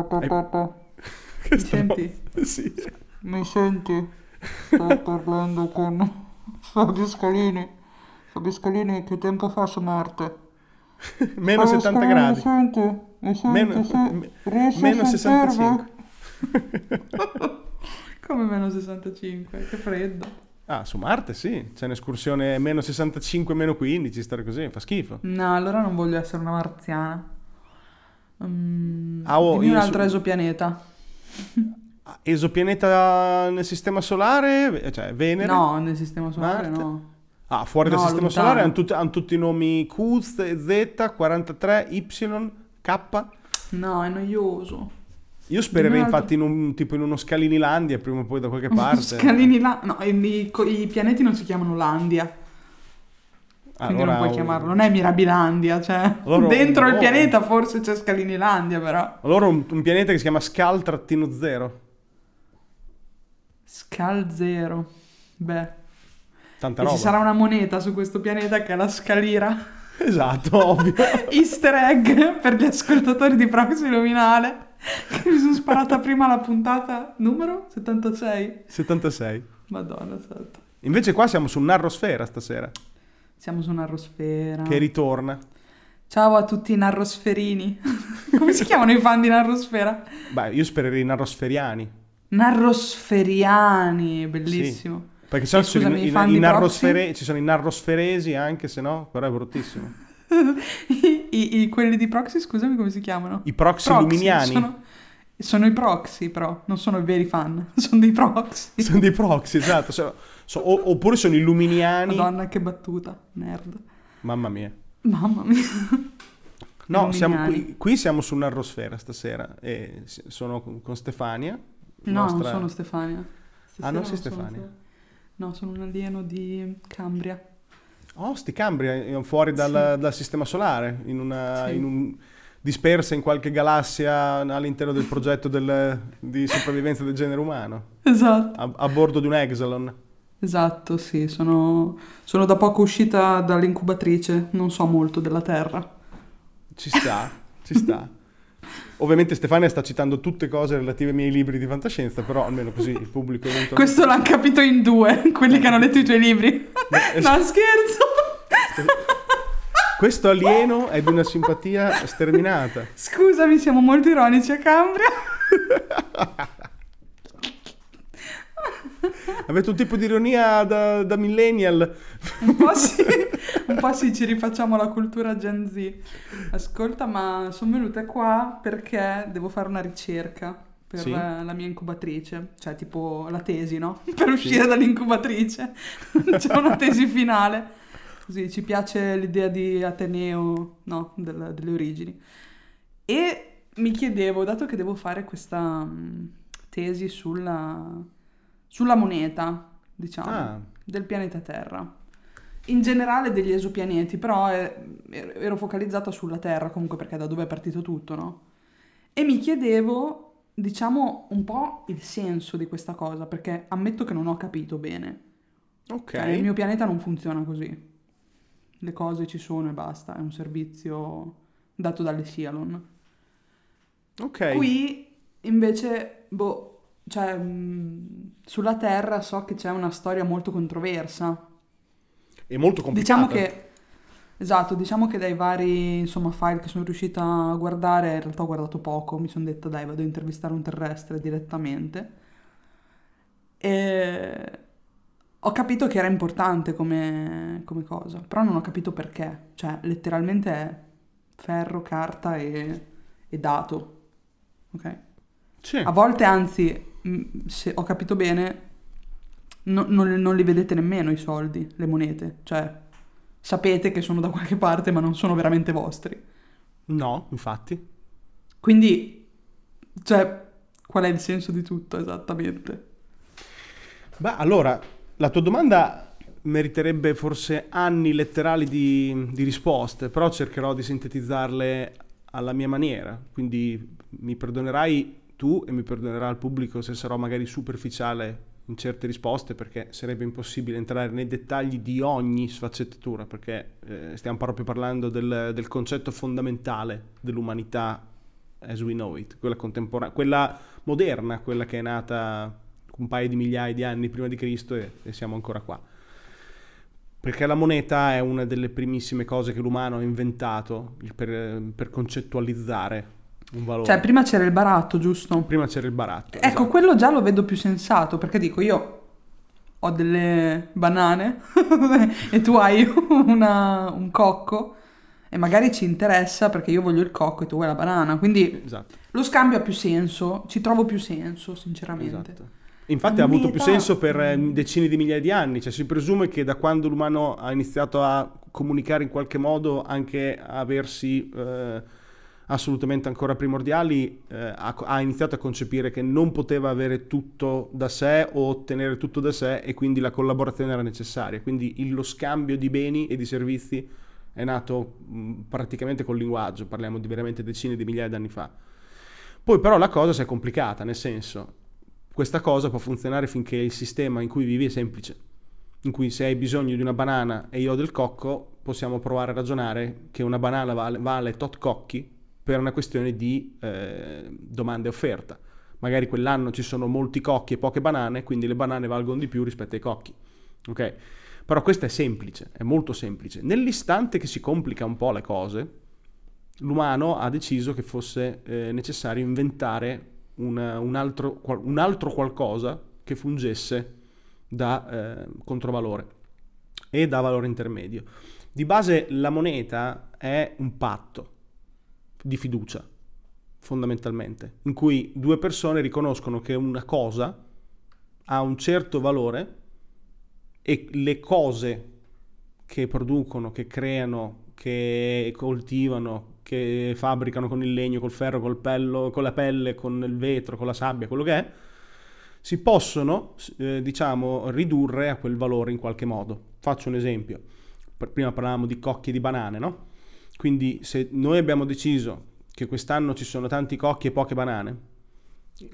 Ta Hai- ta ta. Questa senti? no. Sì. Mi senti? Sto parlando con Fabio Scalini. Fabio Scalini, che tempo fa su Marte? Meno Fabio 70 Scalini, gradi. Mi senti? Mi senti? Meno- Sì? me- Riesci meno a 65. sentirmi? Come meno 65? Che freddo. Ah, su Marte sì, c'è un'escursione meno 65, meno 15, stare così, fa schifo. No, allora non voglio essere una marziana. Mm, Ah, oh, un altro su- esopianeta. Ah, Esopianeta nel sistema solare, cioè Venere? No, nel sistema solare Marte? no. Ah, fuori dal No, sistema lontano. solare hanno, tut- hanno tutti i nomi Q, Z, 43, Y, K. No, è noioso. Io spererei infatti in un, tipo in uno Scalinilandia prima o poi da qualche parte. Scalini là. No, i- i pianeti non si chiamano Landia. Quindi Allora, non puoi chiamarlo. Non è Mirabilandia, cioè. Allora, dentro il no. pianeta forse c'è Scalinilandia, però. Allora un, un pianeta che si chiama Scal-0. Scal zero. Beh. Tanta E roba. ci sarà una moneta su questo pianeta che è la scalira. Esatto, ovvio. Easter egg per gli ascoltatori di Proxy Luminale. Che mi sono sparata prima la puntata numero 76. 76. Madonna santa. Invece qua siamo su Narrosfera stasera, Siamo su Narrosfera. che ritorna. Ciao a tutti i narrosferini. Come si chiamano i fan di Narrosfera? Beh, io spererei i narrosferiani. Narrosferiani, bellissimo. Perché se no E ci sono, scusami, i, i i- narrosfere- ci sono i narrosferesi anche, se no, però è bruttissimo. I, i- quelli di Proxy, scusami come si chiamano? I proxy, Proxy, luminiani. Sono, sono i proxy, però, non sono i veri fan, sono dei proxy. Sono dei proxy, esatto. So- so- o- oppure sono i luminiani. Madonna, che battuta, nerd. Mamma mia. Mamma mia. No, siamo qui, qui siamo su Narrosfera stasera. E sono con Stefania. No, nostra- non sono Stefania. Ah, non sei sono Stefania? Ste- No, sono un alieno di Cambria. Oh, sti Cambria, eh, fuori dal, dal sistema solare, in una, Sì. in un- dispersa in qualche galassia all'interno del progetto del- di sopravvivenza del genere umano, Esatto. a, a bordo di un Exelon. Esatto, sì, sono, sono da poco uscita dall'incubatrice, non so molto della Terra. Ci sta, ci sta. Ovviamente Stefania sta citando tutte cose relative ai miei libri di fantascienza, però almeno così il pubblico... eventualmente- Questo l'hanno capito in due, quelli che hanno letto i tuoi libri. Beh, es- No, scherzo. Questo alieno è di una simpatia sterminata. Scusami, siamo molto ironici a Cambria. Avete un tipo di ironia da, da millennial. Un po' sì, un po' sì, ci rifacciamo alla cultura Gen Z. Ascolta, ma sono venuta qua perché devo fare una ricerca per Sì. la mia incubatrice, cioè tipo la tesi, no? Per uscire dall'incubatrice. C'è una tesi finale. Così ci piace l'idea di Ateneo, no, del- delle origini. E mi chiedevo, dato che devo fare questa mm, tesi sulla, sulla moneta, diciamo, Ah. del pianeta Terra, in generale degli esopianeti, però eh, ero focalizzata sulla Terra comunque perché da dove è partito tutto, no? E mi chiedevo, diciamo, un po' il senso di questa cosa, perché ammetto che non ho capito bene. Ok. Cioè, il mio pianeta non funziona così. Le cose ci sono e basta, è un servizio dato dalle Cialon. Ok. Qui invece, boh, cioè, sulla Terra so che c'è una storia molto controversa. È molto complicata. Diciamo che, esatto, diciamo che dai vari, insomma, file che sono riuscita a guardare, in realtà ho guardato poco, mi sono detta dai, vado a intervistare un terrestre direttamente. E ho capito che era importante come, come cosa, però non ho capito perché. Cioè, letteralmente è ferro, carta e, e dato. Ok? Sì. A volte, anzi, se ho capito bene, no- non, non li vedete nemmeno i soldi, le monete. Cioè, sapete che sono da qualche parte, ma non sono veramente vostri. No, infatti. Quindi, cioè, qual è il senso di tutto esattamente? Beh, allora, la tua domanda meriterebbe forse anni letterali di, di risposte, però cercherò di sintetizzarle alla mia maniera. Quindi mi perdonerai tu e mi perdonerà il pubblico se sarò magari superficiale in certe risposte, perché sarebbe impossibile entrare nei dettagli di ogni sfaccettatura, perché eh, stiamo proprio parlando del, del concetto fondamentale dell'umanità as we know it, quella contemporanea, quella moderna, quella che è nata un paio di migliaia di anni prima di Cristo e, e siamo ancora qua. Perché la moneta è una delle primissime cose che l'umano ha inventato per, per concettualizzare un valore. Cioè, prima c'era il baratto, giusto? Prima c'era il baratto. Ecco, esatto. quello già lo vedo più sensato, perché dico, io ho delle banane e tu hai una- un cocco e magari ci interessa perché io voglio il cocco e tu vuoi la banana. Quindi Esatto, lo scambio ha più senso, ci trovo più senso, sinceramente. esatto. Infatti ha avuto più senso per eh, decine di migliaia di anni, cioè si presume che da quando l'umano ha iniziato a comunicare in qualche modo, anche a aversi eh, assolutamente ancora primordiali, eh, ha, ha iniziato a concepire che non poteva avere tutto da sé o ottenere tutto da sé e quindi la collaborazione era necessaria. Quindi il- lo scambio di beni e di servizi è nato mh, praticamente col linguaggio, parliamo di veramente decine di migliaia di anni fa. Poi però la cosa si è complicata, nel senso, questa cosa può funzionare finché il sistema in cui vivi è semplice, in cui se hai bisogno di una banana e io ho del cocco, possiamo provare a ragionare che una banana vale, vale tot cocchi per una questione di eh, domanda e offerta. Magari quell'anno ci sono molti cocchi e poche banane, quindi le banane valgono di più rispetto ai cocchi. Ok? Però questo è semplice, è molto semplice. Nell'istante che si complica un po' le cose, l'umano ha deciso che fosse eh, necessario inventare una- un, altro, un altro qualcosa che fungesse da eh, controvalore e da valore intermedio. Di base la moneta è un patto di fiducia, fondamentalmente, in cui due persone riconoscono che una cosa ha un certo valore e le cose che producono, che creano, che coltivano, che fabbricano con il legno, col ferro, col pello, con la pelle, con il vetro, con la sabbia, quello che è, si possono, eh, diciamo, ridurre a quel valore in qualche modo. Faccio un esempio. Prima parlavamo di cocchi di banane, no? Quindi se noi abbiamo deciso che quest'anno ci sono tanti cocchi e poche banane,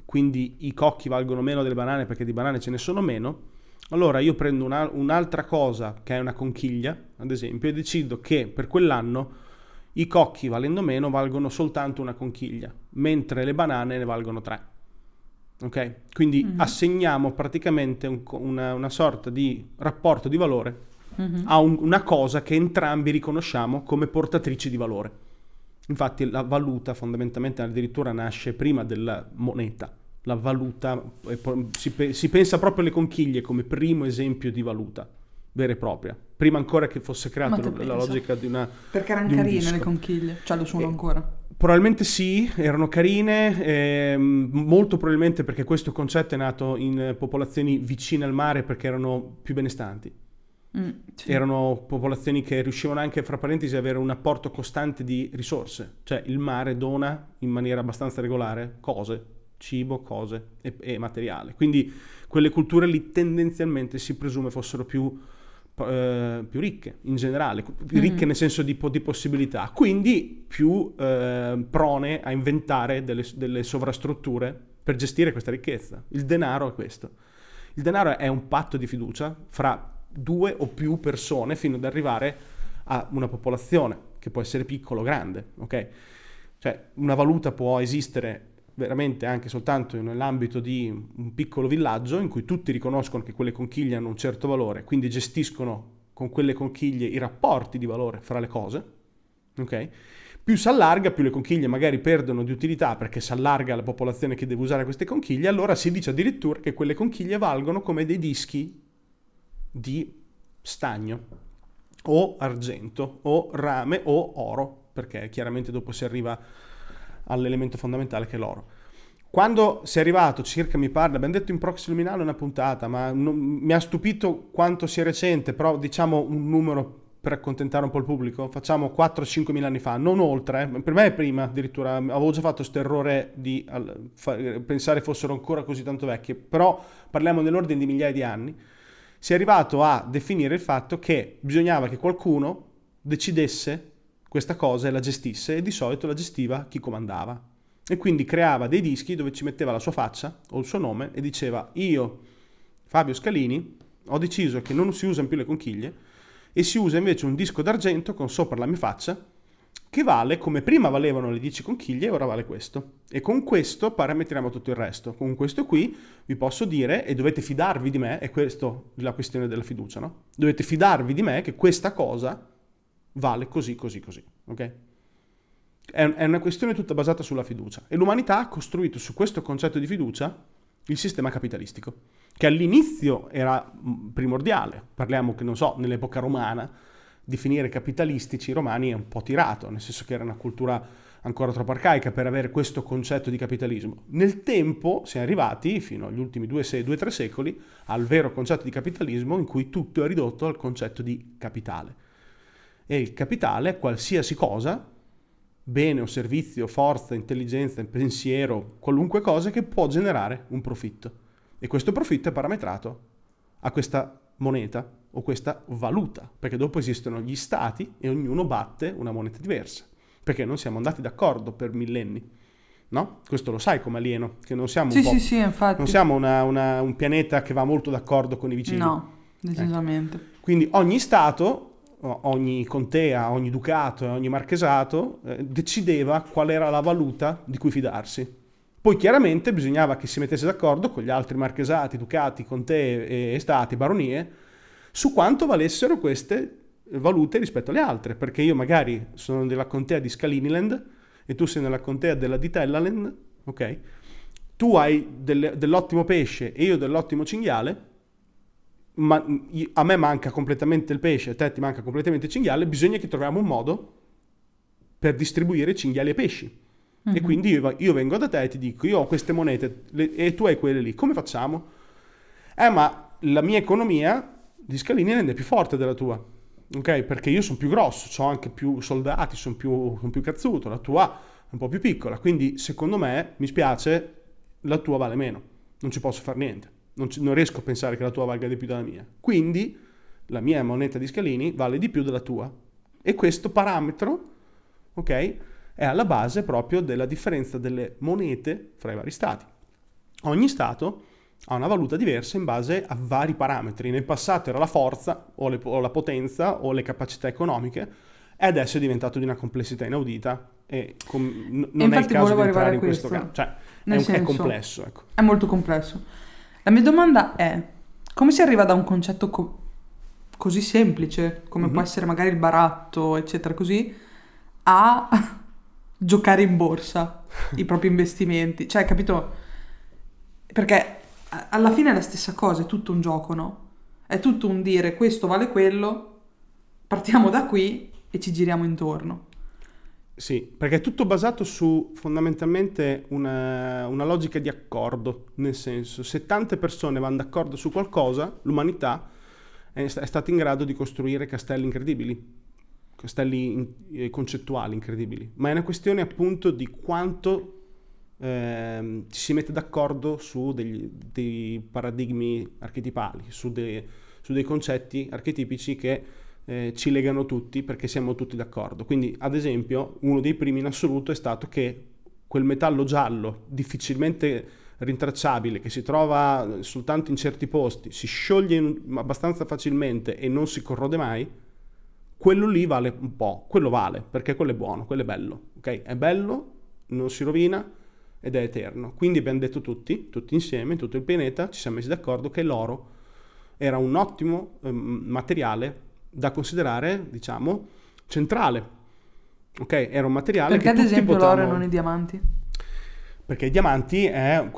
quindi i cocchi valgono meno delle banane perché di banane ce ne sono meno, allora io prendo una- un'altra cosa che è una conchiglia, ad esempio, e decido che per quell'anno i cocchi valendo meno valgono soltanto una conchiglia, mentre le banane ne valgono tre. Ok? Quindi Mhm. assegniamo praticamente un una, una sorta di rapporto di valore Mhm. a un- una cosa che entrambi riconosciamo come portatrice di valore. Infatti la valuta fondamentalmente addirittura nasce prima della moneta. La valuta, po- si, pe- si pensa proprio alle conchiglie come primo esempio di valuta vera e propria, prima ancora che fosse creata la, la pensa? logica di una... Perché erano carine disco. le conchiglie, cioè lo sono Eh, ancora. Probabilmente sì, erano carine, ehm, molto probabilmente perché questo concetto è nato in eh, popolazioni vicine al mare perché erano più benestanti. Mm, sì. Erano popolazioni che riuscivano anche, fra parentesi, ad avere un apporto costante di risorse. Cioè il mare dona in maniera abbastanza regolare cose, cibo, cose e, e materiale. Quindi quelle culture lì tendenzialmente si presume fossero più, eh, più ricche in generale, ricche nel senso di, po- di possibilità, quindi più eh, prone a inventare delle, delle sovrastrutture per gestire questa ricchezza. Il denaro è questo. Il denaro è un patto di fiducia fra due o più persone fino ad arrivare a una popolazione che può essere piccola o grande, ok? Cioè una valuta può esistere veramente anche soltanto nell'ambito di un piccolo villaggio in cui tutti riconoscono che quelle conchiglie hanno un certo valore, quindi gestiscono con quelle conchiglie i rapporti di valore fra le cose, ok? Più si allarga, più le conchiglie magari perdono di utilità perché si allarga la popolazione che deve usare queste conchiglie, allora si dice addirittura che quelle conchiglie valgono come dei dischi di stagno o argento o rame o oro, perché chiaramente dopo si arriva all'elemento fondamentale che è l'oro. Quando sei arrivato, circa mi pare, abbiamo detto in Proxy Luminale una puntata, ma non- mi ha stupito quanto sia recente, però diciamo un numero per accontentare un po' il pubblico, facciamo 4-5 mila anni fa, non oltre, eh. per me è prima addirittura, avevo già fatto questo errore di al- fa- pensare fossero ancora così tanto vecchie, però parliamo nell'ordine di migliaia di anni, si è arrivato a definire il fatto che bisognava che qualcuno decidesse questa cosa e la gestisse e di solito la gestiva chi comandava. E quindi creava dei dischi dove ci metteva la sua faccia o il suo nome e diceva io, Fabio Scalini, ho deciso che non si usano più le conchiglie e si usa invece un disco d'argento con sopra la mia faccia che vale come prima valevano le 10 conchiglie, ora vale questo. E con questo parametriamo tutto il resto. Con questo qui vi posso dire, e dovete fidarvi di me, è questa la questione della fiducia, no? Dovete fidarvi di me che questa cosa vale così, così, così, ok? È una questione tutta basata sulla fiducia. E l'umanità ha costruito su questo concetto di fiducia il sistema capitalistico, che all'inizio era primordiale. Parliamo che, non so, nell'epoca romana, definire capitalistici i romani è un po' tirato, nel senso che era una cultura ancora troppo arcaica per avere questo concetto di capitalismo. Nel tempo siamo arrivati, fino agli ultimi due o tre secoli, al vero concetto di capitalismo in cui tutto è ridotto al concetto di capitale. E il capitale è qualsiasi cosa, bene o servizio, forza, intelligenza, pensiero, qualunque cosa che può generare un profitto. E questo profitto è parametrato a questa moneta o questa valuta, perché dopo esistono gli stati e ognuno batte una moneta diversa, perché non siamo andati d'accordo per millenni. No? Questo lo sai come alieno, che non siamo, sì, un, sì, sì, non siamo una, una, un pianeta che va molto d'accordo con i vicini. No, decisamente. Ecco. Quindi ogni Stato, ogni contea, ogni ducato ogni marchesato eh, decideva qual era la valuta di cui fidarsi. Poi chiaramente bisognava che si mettesse d'accordo con gli altri marchesati, ducati, contee e stati, baronie, su quanto valessero queste valute rispetto alle altre, perché io magari sono nella contea di Scaliniland e tu sei nella contea della di Tellaland, ok? Tu hai del, dell'ottimo pesce e io dell'ottimo cinghiale, ma a me manca completamente il pesce, a te ti manca completamente il cinghiale, bisogna che troviamo un modo per distribuire cinghiali e pesci. Mm-hmm. E mhm. quindi io, io, vengo da te e ti dico, io ho queste monete le, e tu hai quelle lì, come facciamo? Eh, ma la mia economia di Scalini rende più forte della tua. Ok? Perché io sono più grosso, ho anche più soldati, sono più, sono più cazzuto, la tua è un po' più piccola. Quindi, secondo me, mi spiace, la tua vale meno. Non ci posso fare niente. Non, ci, non riesco a pensare che la tua valga di più della mia. Quindi, la mia moneta di Scalini vale di più della tua. E questo parametro, ok, è alla base proprio della differenza delle monete fra i vari stati. Ogni stato ha una valuta diversa in base a vari parametri. Nel passato era la forza o, le, o la potenza o le capacità economiche e adesso è diventato di una complessità inaudita e com- non è il caso di entrare in questo, questo caso. Cioè, è, un, senso, è, complesso. Ecco. È molto complesso. La mia domanda è, come si arriva da un concetto co- così semplice, come mm-hmm. può essere magari il baratto, eccetera, così, a giocare in borsa i propri investimenti? Cioè, capito? Perché alla fine è la stessa cosa, è tutto un gioco, no? È tutto un dire questo vale quello, partiamo da qui e ci giriamo intorno. Sì, perché è tutto basato su fondamentalmente una, una, logica di accordo, nel senso se tante persone vanno d'accordo su qualcosa, l'umanità è, è stata in grado di costruire castelli incredibili, castelli in, eh, concettuali incredibili, ma è una questione appunto di quanto eh, ci si mette d'accordo su degli, dei paradigmi archetipali, su, de, su, dei concetti archetipici che eh, ci legano tutti perché siamo tutti d'accordo. Quindi, ad esempio, uno dei primi in assoluto è stato che quel metallo giallo difficilmente rintracciabile che si trova soltanto in certi posti, si scioglie in, abbastanza facilmente e non si corrode mai, quello lì vale un po', quello vale perché quello è buono, quello è bello, ok? È bello, non si rovina, ed è eterno. Quindi abbiamo detto tutti, tutti insieme, tutto il pianeta, ci siamo messi d'accordo che l'oro era un ottimo eh, materiale da considerare, diciamo, centrale. Ok, era un materiale Perché ad esempio potevano... l'oro e non i diamanti? Perché i diamanti è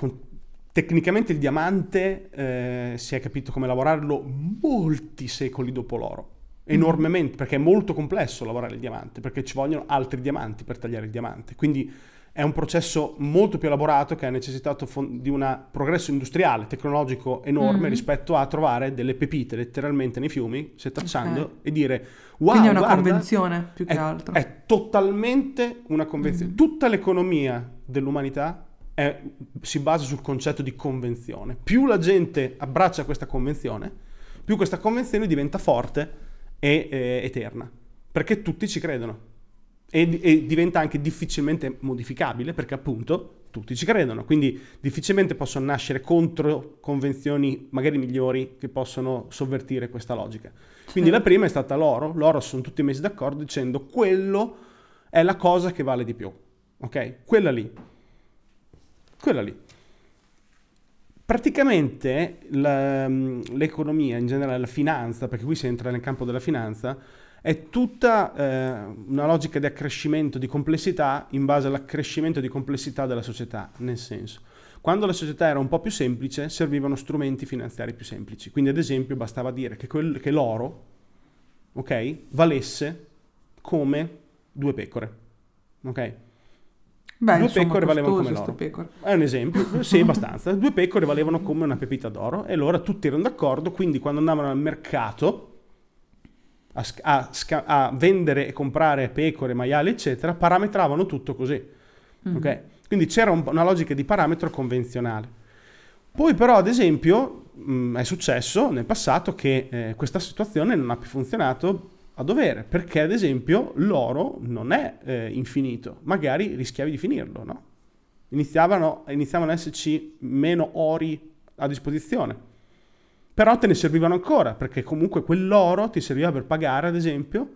tecnicamente il diamante eh, si è capito come lavorarlo molti secoli dopo l'oro enormemente perché è molto complesso lavorare il diamante perché ci vogliono altri diamanti per tagliare il diamante quindi è un processo molto più elaborato che ha necessitato di un progresso industriale, tecnologico enorme mm-hmm. rispetto a trovare delle pepite letteralmente nei fiumi, setacciando okay. e dire wow, Quindi è una guarda, convenzione più che è, altro. È totalmente una convenzione. Mm-hmm. Tutta l'economia dell'umanità è, si basa sul concetto di convenzione. Più la gente abbraccia questa convenzione, più questa convenzione diventa forte e eh, eterna, perché tutti ci credono e, e, diventa anche difficilmente modificabile perché appunto tutti ci credono, quindi difficilmente possono nascere contro convenzioni magari migliori che possono sovvertire questa logica. Quindi la prima è stata l'oro, l'oro sono tutti messi d'accordo dicendo quello è la cosa che vale di più, ok? Quella lì. Quella lì. Praticamente la- l'economia, in generale la finanza, perché qui si entra nel campo della finanza, è tutta eh, una logica di accrescimento di complessità in base all'accrescimento di complessità della società, nel senso. Quando la società era un po' più semplice, servivano strumenti finanziari più semplici. Quindi, ad esempio, bastava dire che, quel- che l'oro, ok, valesse come due pecore. Ok? Beh, Due insomma, pecore valevano come l'oro. pecore. È un esempio, sì, abbastanza. Due pecore valevano come una pepita d'oro e allora tutti erano d'accordo, quindi quando andavano al mercato a, a a vendere e comprare pecore, maiali, eccetera, parametravano tutto così. Mm. ok? Quindi c'era un- una logica di parametro convenzionale. Poi però, ad esempio, mh, è successo nel passato che eh, questa situazione non ha più funzionato a dovere, perché ad esempio l'oro non è eh, infinito, magari rischiavi di finirlo, no? Iniziavano, iniziavano ad esserci meno ori a disposizione, però te ne servivano ancora, perché comunque quell'oro ti serviva per pagare, ad esempio,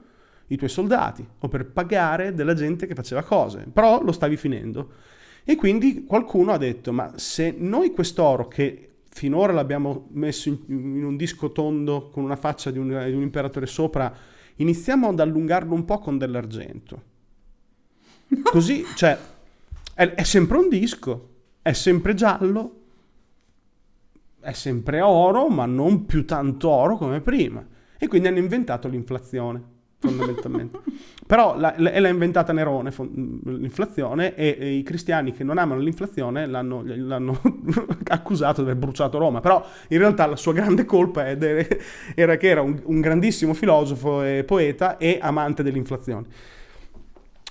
i tuoi soldati o per pagare della gente che faceva cose, però lo stavi finendo. E quindi qualcuno ha detto, ma se noi quest'oro che finora l'abbiamo messo in, in un disco tondo con una faccia di un, di un imperatore sopra, iniziamo ad allungarlo un po' con dell'argento. Così, cioè, è, è sempre un disco, è sempre giallo, è sempre oro, ma non più tanto oro come prima. E quindi hanno inventato l'inflazione, fondamentalmente. Però la- la- l'ha inventata Nerone, l'inflazione, e, e i cristiani che non amano l'inflazione l'hanno, l'hanno accusato di aver bruciato Roma. Però in realtà la sua grande colpa è de- era che era un, un grandissimo filosofo e poeta e amante dell'inflazione.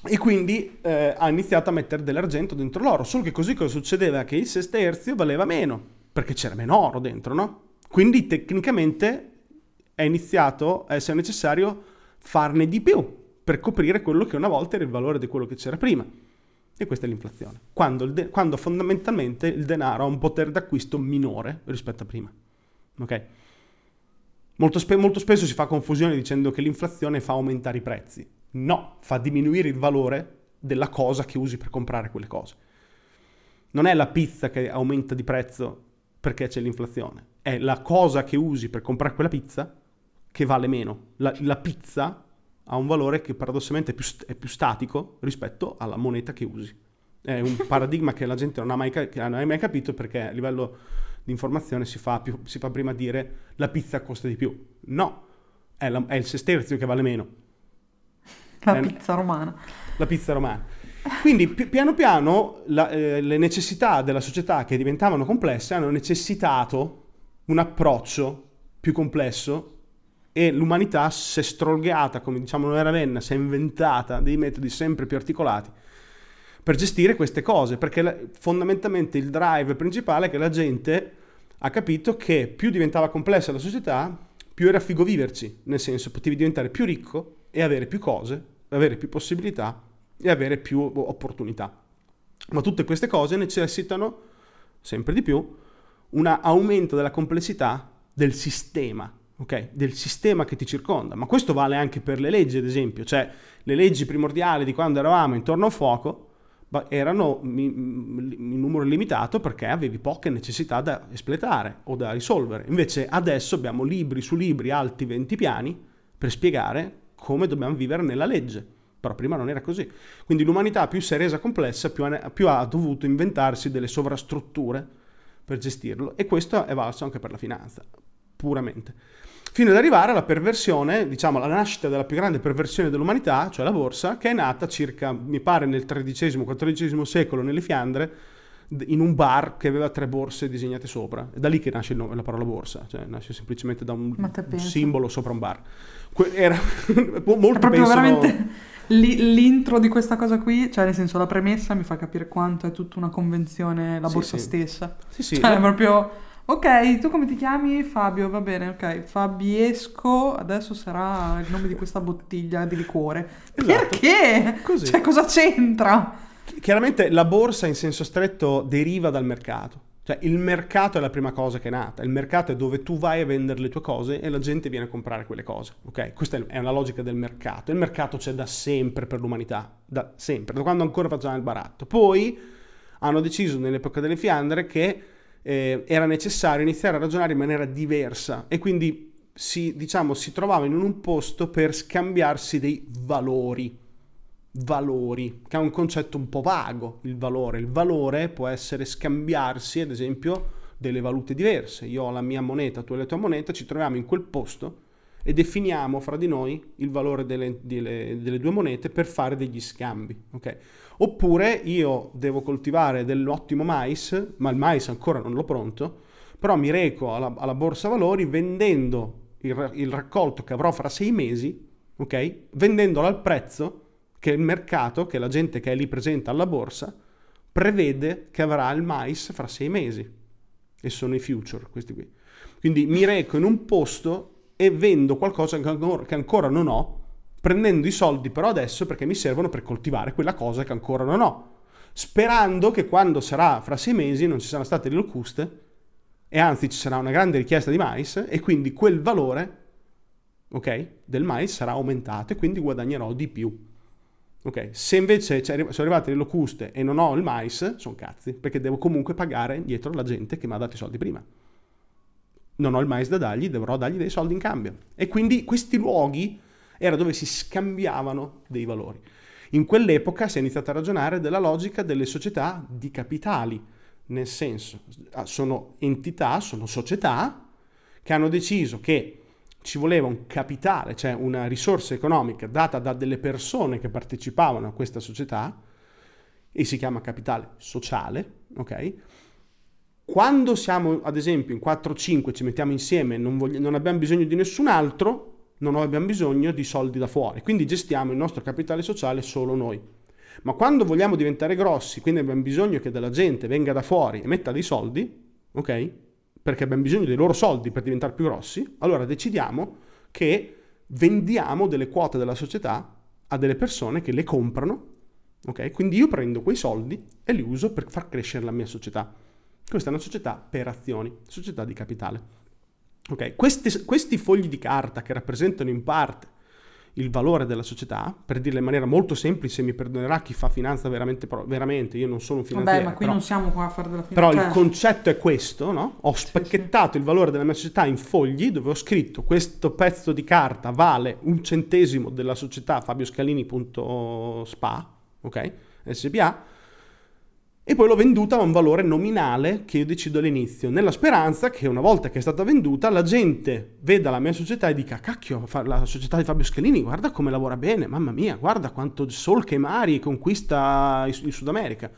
E quindi eh, ha iniziato a mettere dell'argento dentro l'oro. Solo che così cosa succedeva? Che il sesterzio valeva meno, perché c'era meno oro dentro, no? Quindi tecnicamente è iniziato a essere necessario farne di più per coprire quello che una volta era il valore di quello che c'era prima. E questa è l'inflazione. Quando, de- quando fondamentalmente il denaro ha un potere d'acquisto minore rispetto a prima. Ok? Molto, spe- molto spesso si fa confusione dicendo che l'inflazione fa aumentare i prezzi. No, fa diminuire il valore della cosa che usi per comprare quelle cose. Non è la pizza che aumenta di prezzo perché c'è l'inflazione, è la cosa che usi per comprare quella pizza che vale meno. La, la pizza ha un valore che paradossalmente è più, è più statico rispetto alla moneta che usi. È un paradigma che la gente non ha mai, non ha mai capito perché a livello di informazione si fa, più- si fa prima dire la pizza costa di più. No, è, la- è il sesterzio che vale meno, La Eh, pizza romana. la pizza romana. Quindi pi- piano piano la- eh, le necessità della società che diventavano complesse hanno necessitato un approccio più complesso e l'umanità si è strolgata, come diciamo noi Ravenna, si è inventata dei metodi sempre più articolati per gestire queste cose, perché la- fondamentalmente il drive principale è che la gente ha capito che più diventava complessa la società, più era figo viverci, nel senso potevi diventare più ricco e avere più cose, avere più possibilità e avere più opportunità. Ma tutte queste cose necessitano sempre di più un aumento della complessità del sistema, ok? Del sistema che ti circonda. Ma questo vale anche per le leggi, ad esempio, cioè le leggi primordiali di quando eravamo intorno al fuoco erano in numero limitato perché avevi poche necessità da espletare o da risolvere. Invece adesso abbiamo libri su libri alti 20 piani per spiegare come dobbiamo vivere nella legge. Però prima non era così. Quindi l'umanità più si è resa complessa, più ha, più ha dovuto inventarsi delle sovrastrutture per gestirlo. E questo è valso anche per la finanza, puramente. Fino ad arrivare alla perversione, diciamo, alla nascita della più grande perversione dell'umanità, cioè la borsa, che è nata circa, mi pare, nel XIII-XIV secolo nelle Fiandre, in un bar che aveva tre borse disegnate sopra. È da lì che nasce il nome- la parola borsa, cioè nasce semplicemente da un, un simbolo sopra un bar. Que- era molto È proprio pensano- veramente li- l'intro di questa cosa qui, cioè nel senso la premessa mi fa capire quanto è tutta una convenzione la Sì, borsa sì. stessa. Sì, sì, Cioè, è proprio... Ok, tu come ti chiami? Fabio, va bene, ok. Fabiesco, adesso sarà il nome di questa bottiglia di liquore. Esatto. Perché? Così. Cioè, cosa c'entra? Chiaramente la borsa in senso stretto deriva dal mercato, Cioè il mercato è la prima cosa che è nata, il mercato è dove tu vai a vendere le tue cose e la gente viene a comprare quelle cose, ok? Questa è una logica del mercato. Il mercato c'è da sempre per l'umanità, da sempre, da quando ancora facevamo il baratto. Poi hanno deciso nell'epoca delle Fiandre che eh, era necessario iniziare a ragionare in maniera diversa e quindi si, diciamo, si trovavano in un posto per scambiarsi dei valori valori, che è un concetto un po' vago, il valore. Il valore può essere scambiarsi, ad esempio, delle valute diverse. Io ho la mia moneta, tu hai la tua moneta, ci troviamo in quel posto e definiamo fra di noi il valore delle, delle, delle due monete per fare degli scambi. Okay? Oppure io devo coltivare dell'ottimo mais, ma il mais ancora non l'ho pronto, però mi reco alla, alla borsa valori vendendo il, il, raccolto che avrò fra sei mesi, ok? Vendendolo al prezzo che il mercato, che la gente che è lì presente alla borsa, prevede che avrà il mais fra sei mesi. E sono i future, questi qui. Quindi mi reco in un posto e vendo qualcosa che ancora, non ho, prendendo i soldi però adesso perché mi servono per coltivare quella cosa che ancora non ho. Sperando che quando sarà fra sei mesi non ci saranno state le locuste e anzi ci sarà una grande richiesta di mais e quindi quel valore okay, del mais sarà aumentato e quindi guadagnerò di più. Ok, se invece sono arrivate le locuste e non ho il mais, sono cazzi, perché devo comunque pagare dietro la gente che mi ha dato i soldi prima. Non ho il mais da dargli, dovrò dargli dei soldi in cambio. E quindi questi luoghi era dove si scambiavano dei valori. In quell'epoca si è iniziato a ragionare della logica delle società di capitali, nel senso, sono entità, sono società che hanno deciso che ci voleva un capitale, cioè una risorsa economica data da delle persone che partecipavano a questa società e si chiama capitale sociale, ok? Quando siamo, ad esempio, in 4-5 ci mettiamo insieme non, voglia, non abbiamo bisogno di nessun altro, non abbiamo bisogno di soldi da fuori, quindi gestiamo il nostro capitale sociale solo noi. Ma quando vogliamo diventare grossi, quindi abbiamo bisogno che della gente venga da fuori e metta dei soldi, ok? Perché abbiamo bisogno dei loro soldi per diventare più grossi, allora decidiamo che vendiamo delle quote della società a delle persone che le comprano. Ok? Quindi io prendo quei soldi e li uso per far crescere la mia società. Questa è una società per azioni, società di capitale. Ok? Questi, questi fogli di carta che rappresentano in parte il valore della società, per dirla in maniera molto semplice, mi perdonerà chi fa finanza veramente, veramente io non sono un finanziere. Vabbè, ma qui però, non siamo qua a fare della finanza. Però il concetto è questo, no? Ho spacchettato sì, il valore della mia società in fogli dove ho scritto questo pezzo di carta vale un centesimo della società fabioscalini.spa, ok? SPA, e poi l'ho venduta a un valore nominale che io decido all'inizio, nella speranza che una volta che è stata venduta la gente veda la mia società e dica cacchio, la società di Fabio Scalini, guarda come lavora bene, mamma mia, guarda quanto solca e mari conquista il Sud America.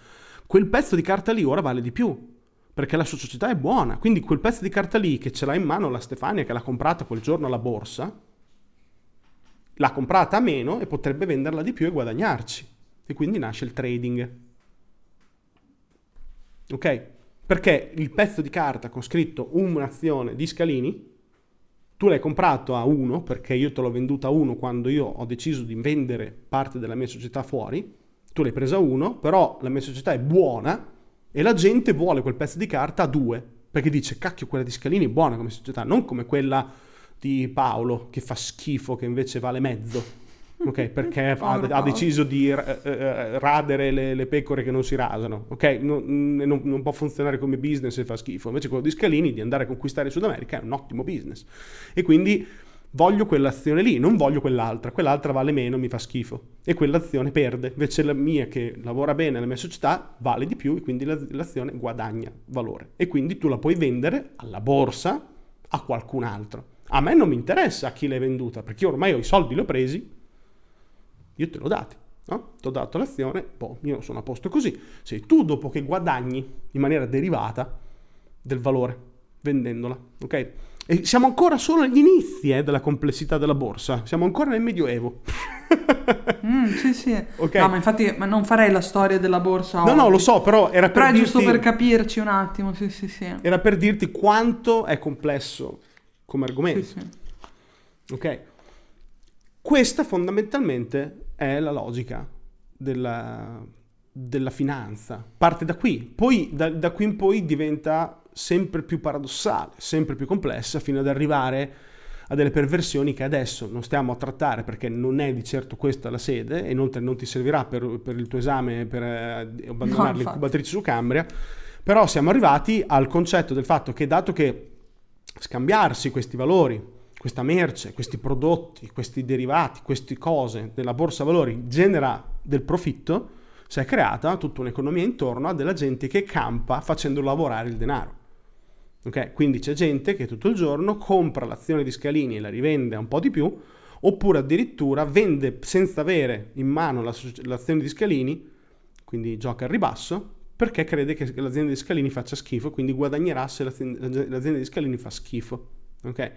Quel pezzo di carta lì ora vale di più, perché la sua società è buona, quindi quel pezzo di carta lì che ce l'ha in mano la Stefania che l'ha comprata quel giorno alla borsa, l'ha comprata a meno e potrebbe venderla di più e guadagnarci. E quindi nasce il trading ok? Perché il pezzo di carta con scritto un'azione di Scalini, tu l'hai comprato a 1 perché io te l'ho venduta a 1 quando io ho deciso di vendere parte della mia società fuori, tu l'hai presa a 1, però la mia società è buona e la gente vuole quel pezzo di carta a 2 perché dice cacchio quella di Scalini è buona come società, non come quella di Paolo che fa schifo che invece vale mezzo ok? Perché ha, ha, deciso di eh, eh, radere le, le, pecore che non si rasano, ok? Non, non, non, può funzionare come business e fa schifo. Invece quello di Scalini, di andare a conquistare il Sud America, è un ottimo business. E quindi voglio quell'azione lì, non voglio quell'altra. Quell'altra vale meno, mi fa schifo. E quell'azione perde. Invece la mia, che lavora bene nella mia società, vale di più e quindi l'azione guadagna valore. E quindi tu la puoi vendere alla borsa a qualcun altro. A me non mi interessa a chi l'hai venduta, perché io ormai ho i soldi, li ho presi, io te l'ho dati, no? Ti ho dato l'azione, boh, io sono a posto così. Sei tu dopo che guadagni in maniera derivata del valore vendendola, ok? E siamo ancora solo agli inizi eh, della complessità della borsa, siamo ancora nel Medioevo. mm, sì, sì. Okay. No, ma infatti ma non farei la storia della borsa. No, oggi. no, lo so, però era però per dirti... giusto per capirci un attimo, sì, sì, sì. Era per dirti quanto è complesso come argomento. Sì, sì. Ok? Questa fondamentalmente è la logica della, della finanza. Parte da qui, poi da, da qui in poi diventa sempre più paradossale, sempre più complessa, fino ad arrivare a delle perversioni che adesso non stiamo a trattare perché non è di certo questa la sede e inoltre non ti servirà per, per il tuo esame per eh, abbandonare no, l'incubatrice su Cambria, però siamo arrivati al concetto del fatto che dato che scambiarsi questi valori, questa merce, questi prodotti, questi derivati, queste cose nella borsa valori genera del profitto, si è creata tutta un'economia intorno a della gente che campa facendo lavorare il denaro. Okay? Quindi c'è gente che tutto il giorno compra l'azione di Scalini e la rivende un po' di più, oppure addirittura vende senza avere in mano l'azione di Scalini, quindi gioca al ribasso, perché crede che l'azienda di Scalini faccia schifo, quindi guadagnerà se l'azienda di Scalini fa schifo. Okay?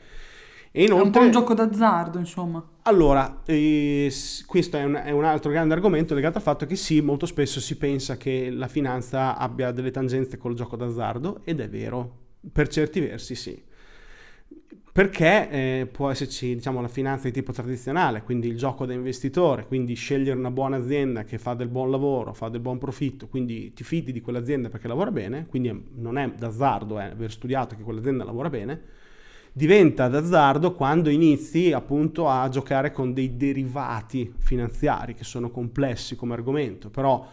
E inoltre, è un po' un gioco d'azzardo, insomma. Allora, eh, questo è un, è un, altro grande argomento legato al fatto che sì, molto spesso si pensa che la finanza abbia delle tangenze col gioco d'azzardo, ed è vero, per certi versi sì. Perché eh, può esserci diciamo, la finanza di tipo tradizionale, quindi il gioco da investitore, quindi scegliere una buona azienda che fa del buon lavoro, fa del buon profitto, quindi ti fidi di quell'azienda perché lavora bene, quindi non è d'azzardo è aver studiato che quell'azienda lavora bene, diventa d'azzardo quando inizi appunto a giocare con dei derivati finanziari che sono complessi come argomento, però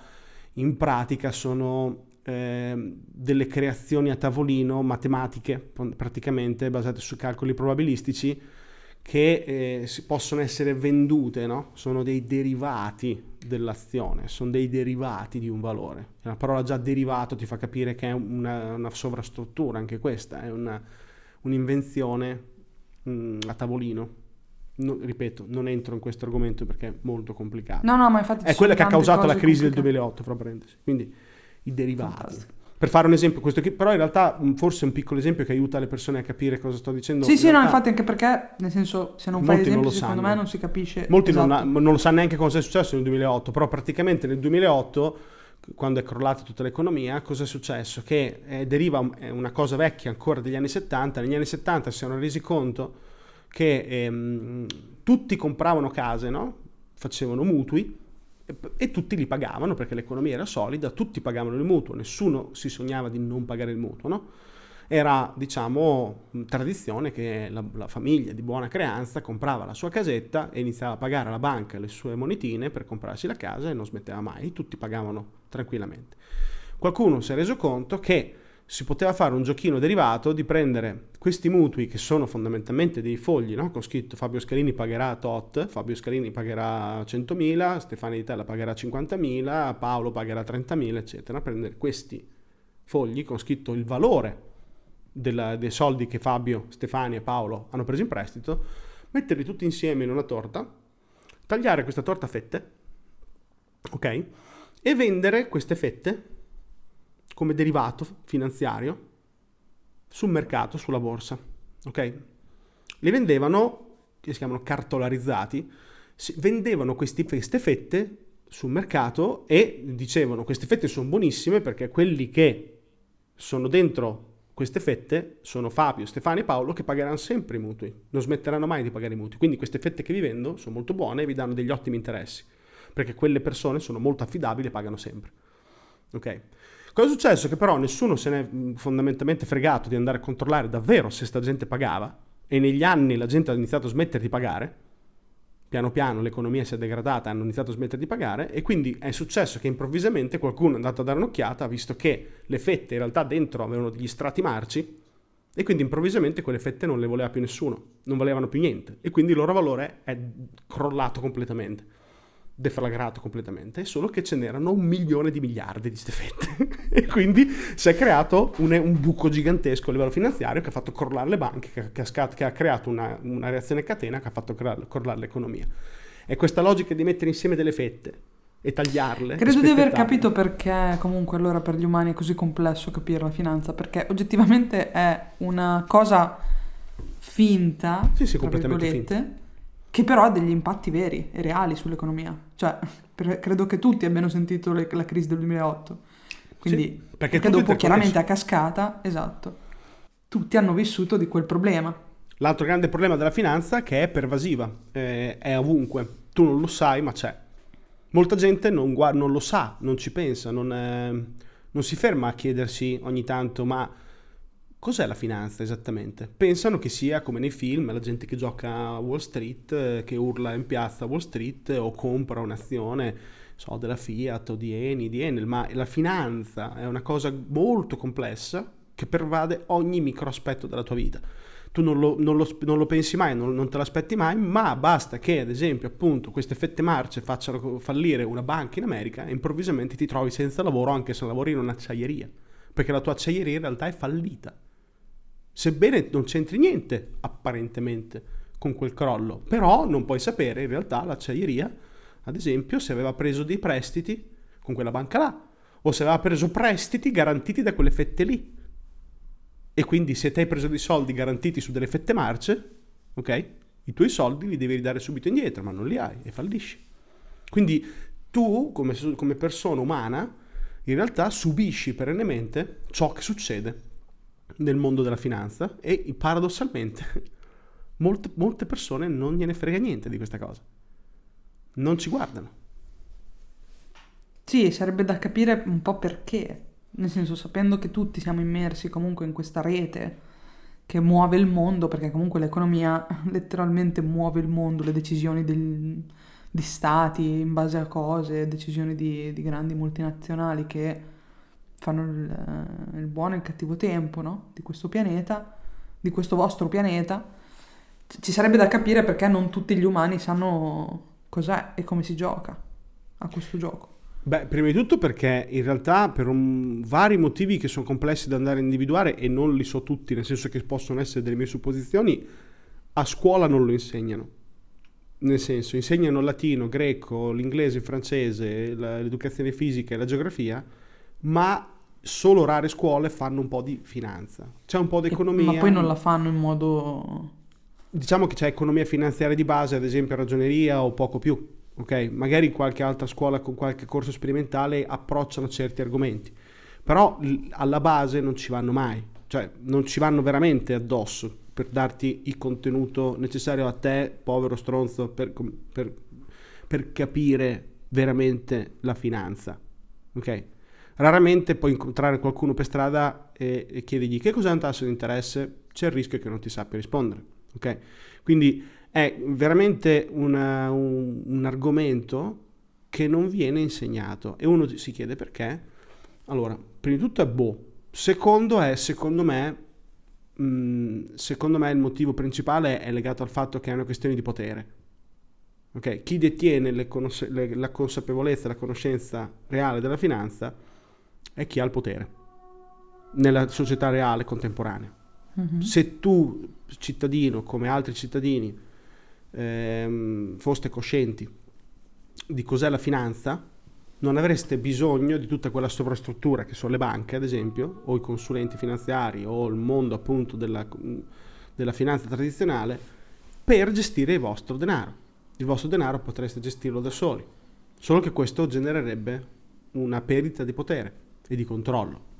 in pratica sono Ehm, delle creazioni a tavolino matematiche, praticamente basate su calcoli probabilistici, che eh, possono essere vendute, no? sono dei derivati dell'azione, sono dei derivati di un valore. La parola già derivato ti fa capire che è una, una sovrastruttura, anche questa è una, un'invenzione mh, mm, a tavolino. No, ripeto, non entro in questo argomento perché è molto complicato. No, no, ma infatti è quella che ha causato la crisi complicate. del 2008, fra parentesi. Quindi i derivati. Fantastico. Per fare un esempio, questo qui, però in realtà forse è un piccolo esempio che aiuta le persone a capire cosa sto dicendo. Sì, in sì, realtà, no, infatti anche perché, nel senso, se non fai esempi, secondo me non si capisce. Molti esatto. non, ha, non, lo sanno neanche cosa è successo nel 2008, però praticamente nel 2008, quando è crollata tutta l'economia, cosa è successo? Che eh, deriva è una cosa vecchia ancora degli anni 70, negli anni 70 si erano resi conto che ehm, tutti compravano case, no? facevano mutui, e tutti li pagavano perché l'economia era solida, tutti pagavano il mutuo, nessuno si sognava di non pagare il mutuo, no? Era, diciamo, tradizione che la, la, famiglia di buona creanza comprava la sua casetta e iniziava a pagare alla banca le sue monetine per comprarsi la casa e non smetteva mai, tutti pagavano tranquillamente. Qualcuno si è reso conto che si poteva fare un giochino derivato di prendere questi mutui che sono fondamentalmente dei fogli, no? con scritto Fabio Scalini pagherà tot, Fabio Scalini pagherà 100.000, Stefano Di Tella pagherà 50.000, Paolo pagherà 30.000, eccetera. Prendere questi fogli con scritto il valore della, dei soldi che Fabio, Stefani e Paolo hanno preso in prestito, metterli tutti insieme in una torta, tagliare questa torta a fette, ok? E vendere queste fette come derivato finanziario sul mercato, sulla borsa. Ok? Li vendevano, che si chiamano cartolarizzati, vendevano questi, queste fette sul mercato e dicevano queste fette sono buonissime perché quelli che sono dentro queste fette sono Fabio, Stefano e Paolo che pagheranno sempre i mutui, non smetteranno mai di pagare i mutui. Quindi queste fette che vi vendo sono molto buone e vi danno degli ottimi interessi, perché quelle persone sono molto affidabili e pagano sempre. Ok? Cosa è successo? Che però nessuno se n'è fondamentalmente fregato di andare a controllare davvero se sta gente pagava e negli anni la gente ha iniziato a smettere di pagare, piano piano l'economia si è degradata, hanno iniziato a smettere di pagare e quindi è successo che improvvisamente qualcuno è andato a dare un'occhiata, ha visto che le fette in realtà dentro avevano degli strati marci e quindi improvvisamente quelle fette non le voleva più nessuno, non valevano più niente e quindi il loro valore è crollato completamente deflagrato completamente, solo che ce n'erano un milione di miliardi di steffette e quindi si è creato un, un, buco gigantesco a livello finanziario che ha fatto crollare le banche, che, che, ha, che ha, creato una, una, reazione catena che ha fatto crollare l'economia. E questa logica di mettere insieme delle fette e tagliarle. Credo di aver capito perché comunque allora per gli umani è così complesso capire la finanza, perché oggettivamente è una cosa finta, sì, sì, completamente finta che però ha degli impatti veri e reali sull'economia. Cioè, per, credo che tutti abbiano sentito le, la crisi del 2008. Quindi, sì, perché, perché dopo chiaramente a cascata, esatto, tutti hanno vissuto di quel problema. L'altro grande problema della finanza è che è pervasiva, eh, è ovunque. Tu non lo sai, ma c'è. Molta gente non, guarda, non lo sa, non ci pensa, non, è, non si ferma a chiedersi ogni tanto ma cos'è la finanza esattamente? Pensano che sia come nei film, la gente che gioca a Wall Street, eh, che urla in piazza Wall Street o compra un'azione so, della Fiat o di Eni, di Enel, ma la finanza è una cosa molto complessa che pervade ogni micro aspetto della tua vita. Tu non lo, non lo, non lo pensi mai, non, non, te l'aspetti mai, ma basta che ad esempio appunto queste fette marce facciano fallire una banca in America e improvvisamente ti trovi senza lavoro anche se lavori in un'acciaieria, perché la tua acciaieria in realtà è fallita. Sebbene non c'entri niente apparentemente con quel crollo, però non puoi sapere in realtà l'acciaieria, ad esempio, se aveva preso dei prestiti con quella banca là, o se aveva preso prestiti garantiti da quelle fette lì e quindi se ti hai preso dei soldi garantiti su delle fette marce, ok? I tuoi soldi li devi ridare subito indietro, ma non li hai e fallisci. Quindi tu, come, come persona umana, in realtà subisci perennemente ciò che succede nel mondo della finanza e paradossalmente molte, molte persone non gliene frega niente di questa cosa. Non ci guardano. Sì, sarebbe da capire un po' perché nel senso sapendo che tutti siamo immersi comunque in questa rete che muove il mondo, perché comunque l'economia letteralmente muove il mondo, le decisioni del, di stati in base a cose, decisioni di, di grandi multinazionali che fanno il, il, buono e il cattivo tempo no? di questo pianeta, di questo vostro pianeta, ci sarebbe da capire perché non tutti gli umani sanno cos'è e come si gioca a questo gioco. Beh, prima di tutto perché in realtà per un, vari motivi che sono complessi da andare a individuare e non li so tutti, nel senso che possono essere delle mie supposizioni, a scuola non lo insegnano. Nel senso, insegnano latino, greco, l'inglese, il francese, l'educazione fisica e la geografia, ma solo rare scuole fanno un po' di finanza. C'è un po' di economia. Ma poi non la fanno in modo... Diciamo che c'è economia finanziaria di base, ad esempio ragioneria o poco più ok? Magari qualche altra scuola con qualche corso sperimentale approcciano certi argomenti, però alla base non ci vanno mai, cioè non ci vanno veramente addosso per darti il contenuto necessario a te, povero stronzo, per, per, per capire veramente la finanza, ok? Raramente puoi incontrare qualcuno per strada e, e chiedergli che cos'è un tasso di interesse, c'è il rischio che non ti sappia rispondere, ok? Quindi è veramente una, un, un argomento che non viene insegnato e uno si chiede perché. Allora, prima di tutto è boh. Secondo è, secondo me, mm, secondo me il motivo principale è legato al fatto che è una questione di potere. Okay? Chi detiene conos- le, la consapevolezza, la conoscenza reale della finanza è chi ha il potere nella società reale contemporanea. Mm-hmm. Se tu, cittadino, come altri cittadini, ehm, foste coscienti di cos'è la finanza, non avreste bisogno di tutta quella sovrastruttura che sono le banche, ad esempio, o i consulenti finanziari, o il mondo appunto della, della finanza tradizionale, per gestire il vostro denaro. Il vostro denaro potreste gestirlo da soli, solo che questo genererebbe una perdita di potere e di controllo.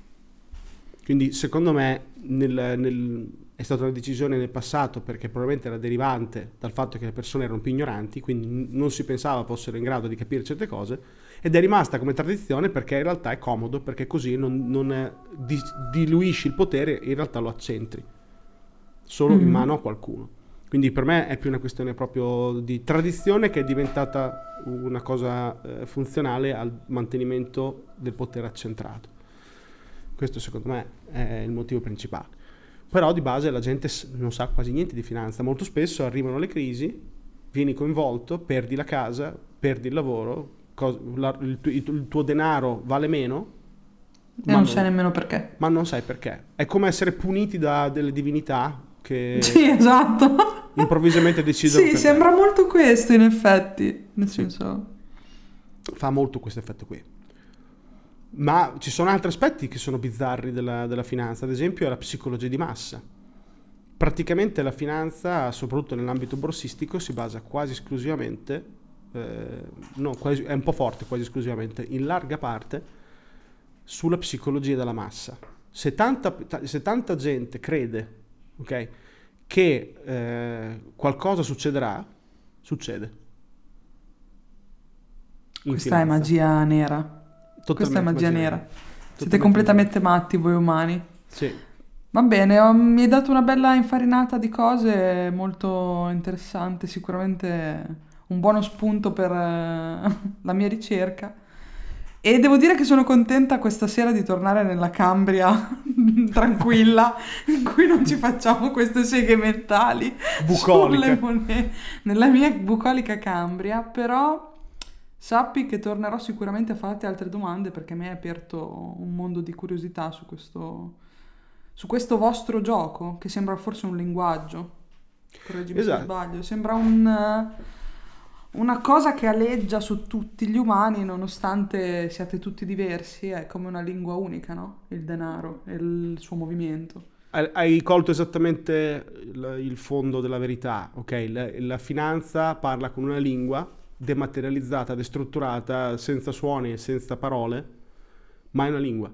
Quindi secondo me nel, nel, è stata una decisione nel passato perché probabilmente era derivante dal fatto che le persone erano più ignoranti, quindi non si pensava fossero in grado di capire certe cose, ed è rimasta come tradizione perché in realtà è comodo, perché così non, non di, diluisci il potere e in realtà lo accentri solo mm-hmm. in mano a qualcuno. Quindi per me è più una questione proprio di tradizione che è diventata una cosa eh, funzionale al mantenimento del potere accentrato. Questo secondo me è il motivo principale. Però di base la gente non sa quasi niente di finanza. Molto spesso arrivano le crisi, vieni coinvolto, perdi la casa, perdi il lavoro, cos- la, il, tu- il, tuo denaro vale meno. E non, non sai nemmeno perché. Ma non sai perché. È come essere puniti da delle divinità che... Sì, esatto. Improvvisamente decidono... sì, sembra molto questo in effetti. Nel senso... Fa molto questo effetto qui. Ma ci sono altri aspetti che sono bizzarri della, della finanza, ad esempio la psicologia di massa. Praticamente la finanza, soprattutto nell'ambito borsistico, si basa quasi esclusivamente, eh, no, quasi, è un po' forte quasi esclusivamente, in larga parte, sulla psicologia della massa. Se tanta, se tanta gente crede okay, che eh, qualcosa succederà, succede in Questa finanza. è magia nera. Totalmente Questa è magia nera. Siete Totalmente completamente matti voi umani. Sì. Va bene, ho- mi hai dato una bella infarinata di cose molto interessante, sicuramente un buono spunto per eh, la mia ricerca. E devo dire che sono contenta questa sera di tornare nella Cambria tranquilla, in cui non ci facciamo queste seghe mentali Bucoliche. sulle monete, nella mia bucolica Cambria, però sappi che tornerò sicuramente a farti altre domande perché mi hai aperto un mondo di curiosità su questo, su questo vostro gioco, che sembra forse un linguaggio. Correggimi se Esatto. sbaglio, sembra un, una cosa che aleggia su tutti gli umani, nonostante siate tutti diversi, è come una lingua unica, no? Il denaro e il suo movimento. Hai- colto esattamente il, il fondo della verità, ok? La, la finanza parla con una lingua dematerializzata, destrutturata, senza suoni e senza parole, ma è una lingua.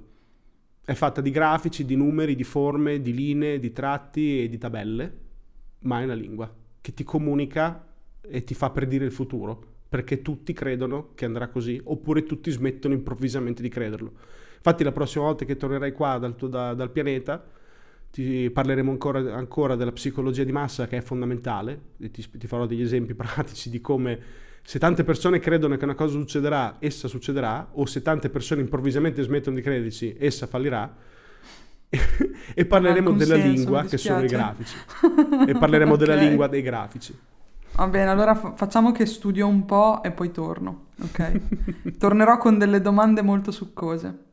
È fatta di grafici, di numeri, di forme, di linee, di tratti e di tabelle, ma è una lingua che ti comunica e ti fa predire il futuro, perché tutti credono che andrà così, oppure tutti smettono improvvisamente di crederlo. Infatti la prossima volta che tornerai qua dal, tuo- da- dal pianeta, ti parleremo ancora, ancora della psicologia di massa che è fondamentale e ti, ti farò degli esempi pratici di come se tante persone credono che una cosa succederà, essa succederà, o se tante persone improvvisamente smettono di crederci, essa fallirà. e parleremo della senso, lingua che sono i grafici. E parleremo della Ok. lingua dei grafici. Va bene, allora fa- facciamo che studio un po' e poi torno, ok? Tornerò con delle domande molto succose.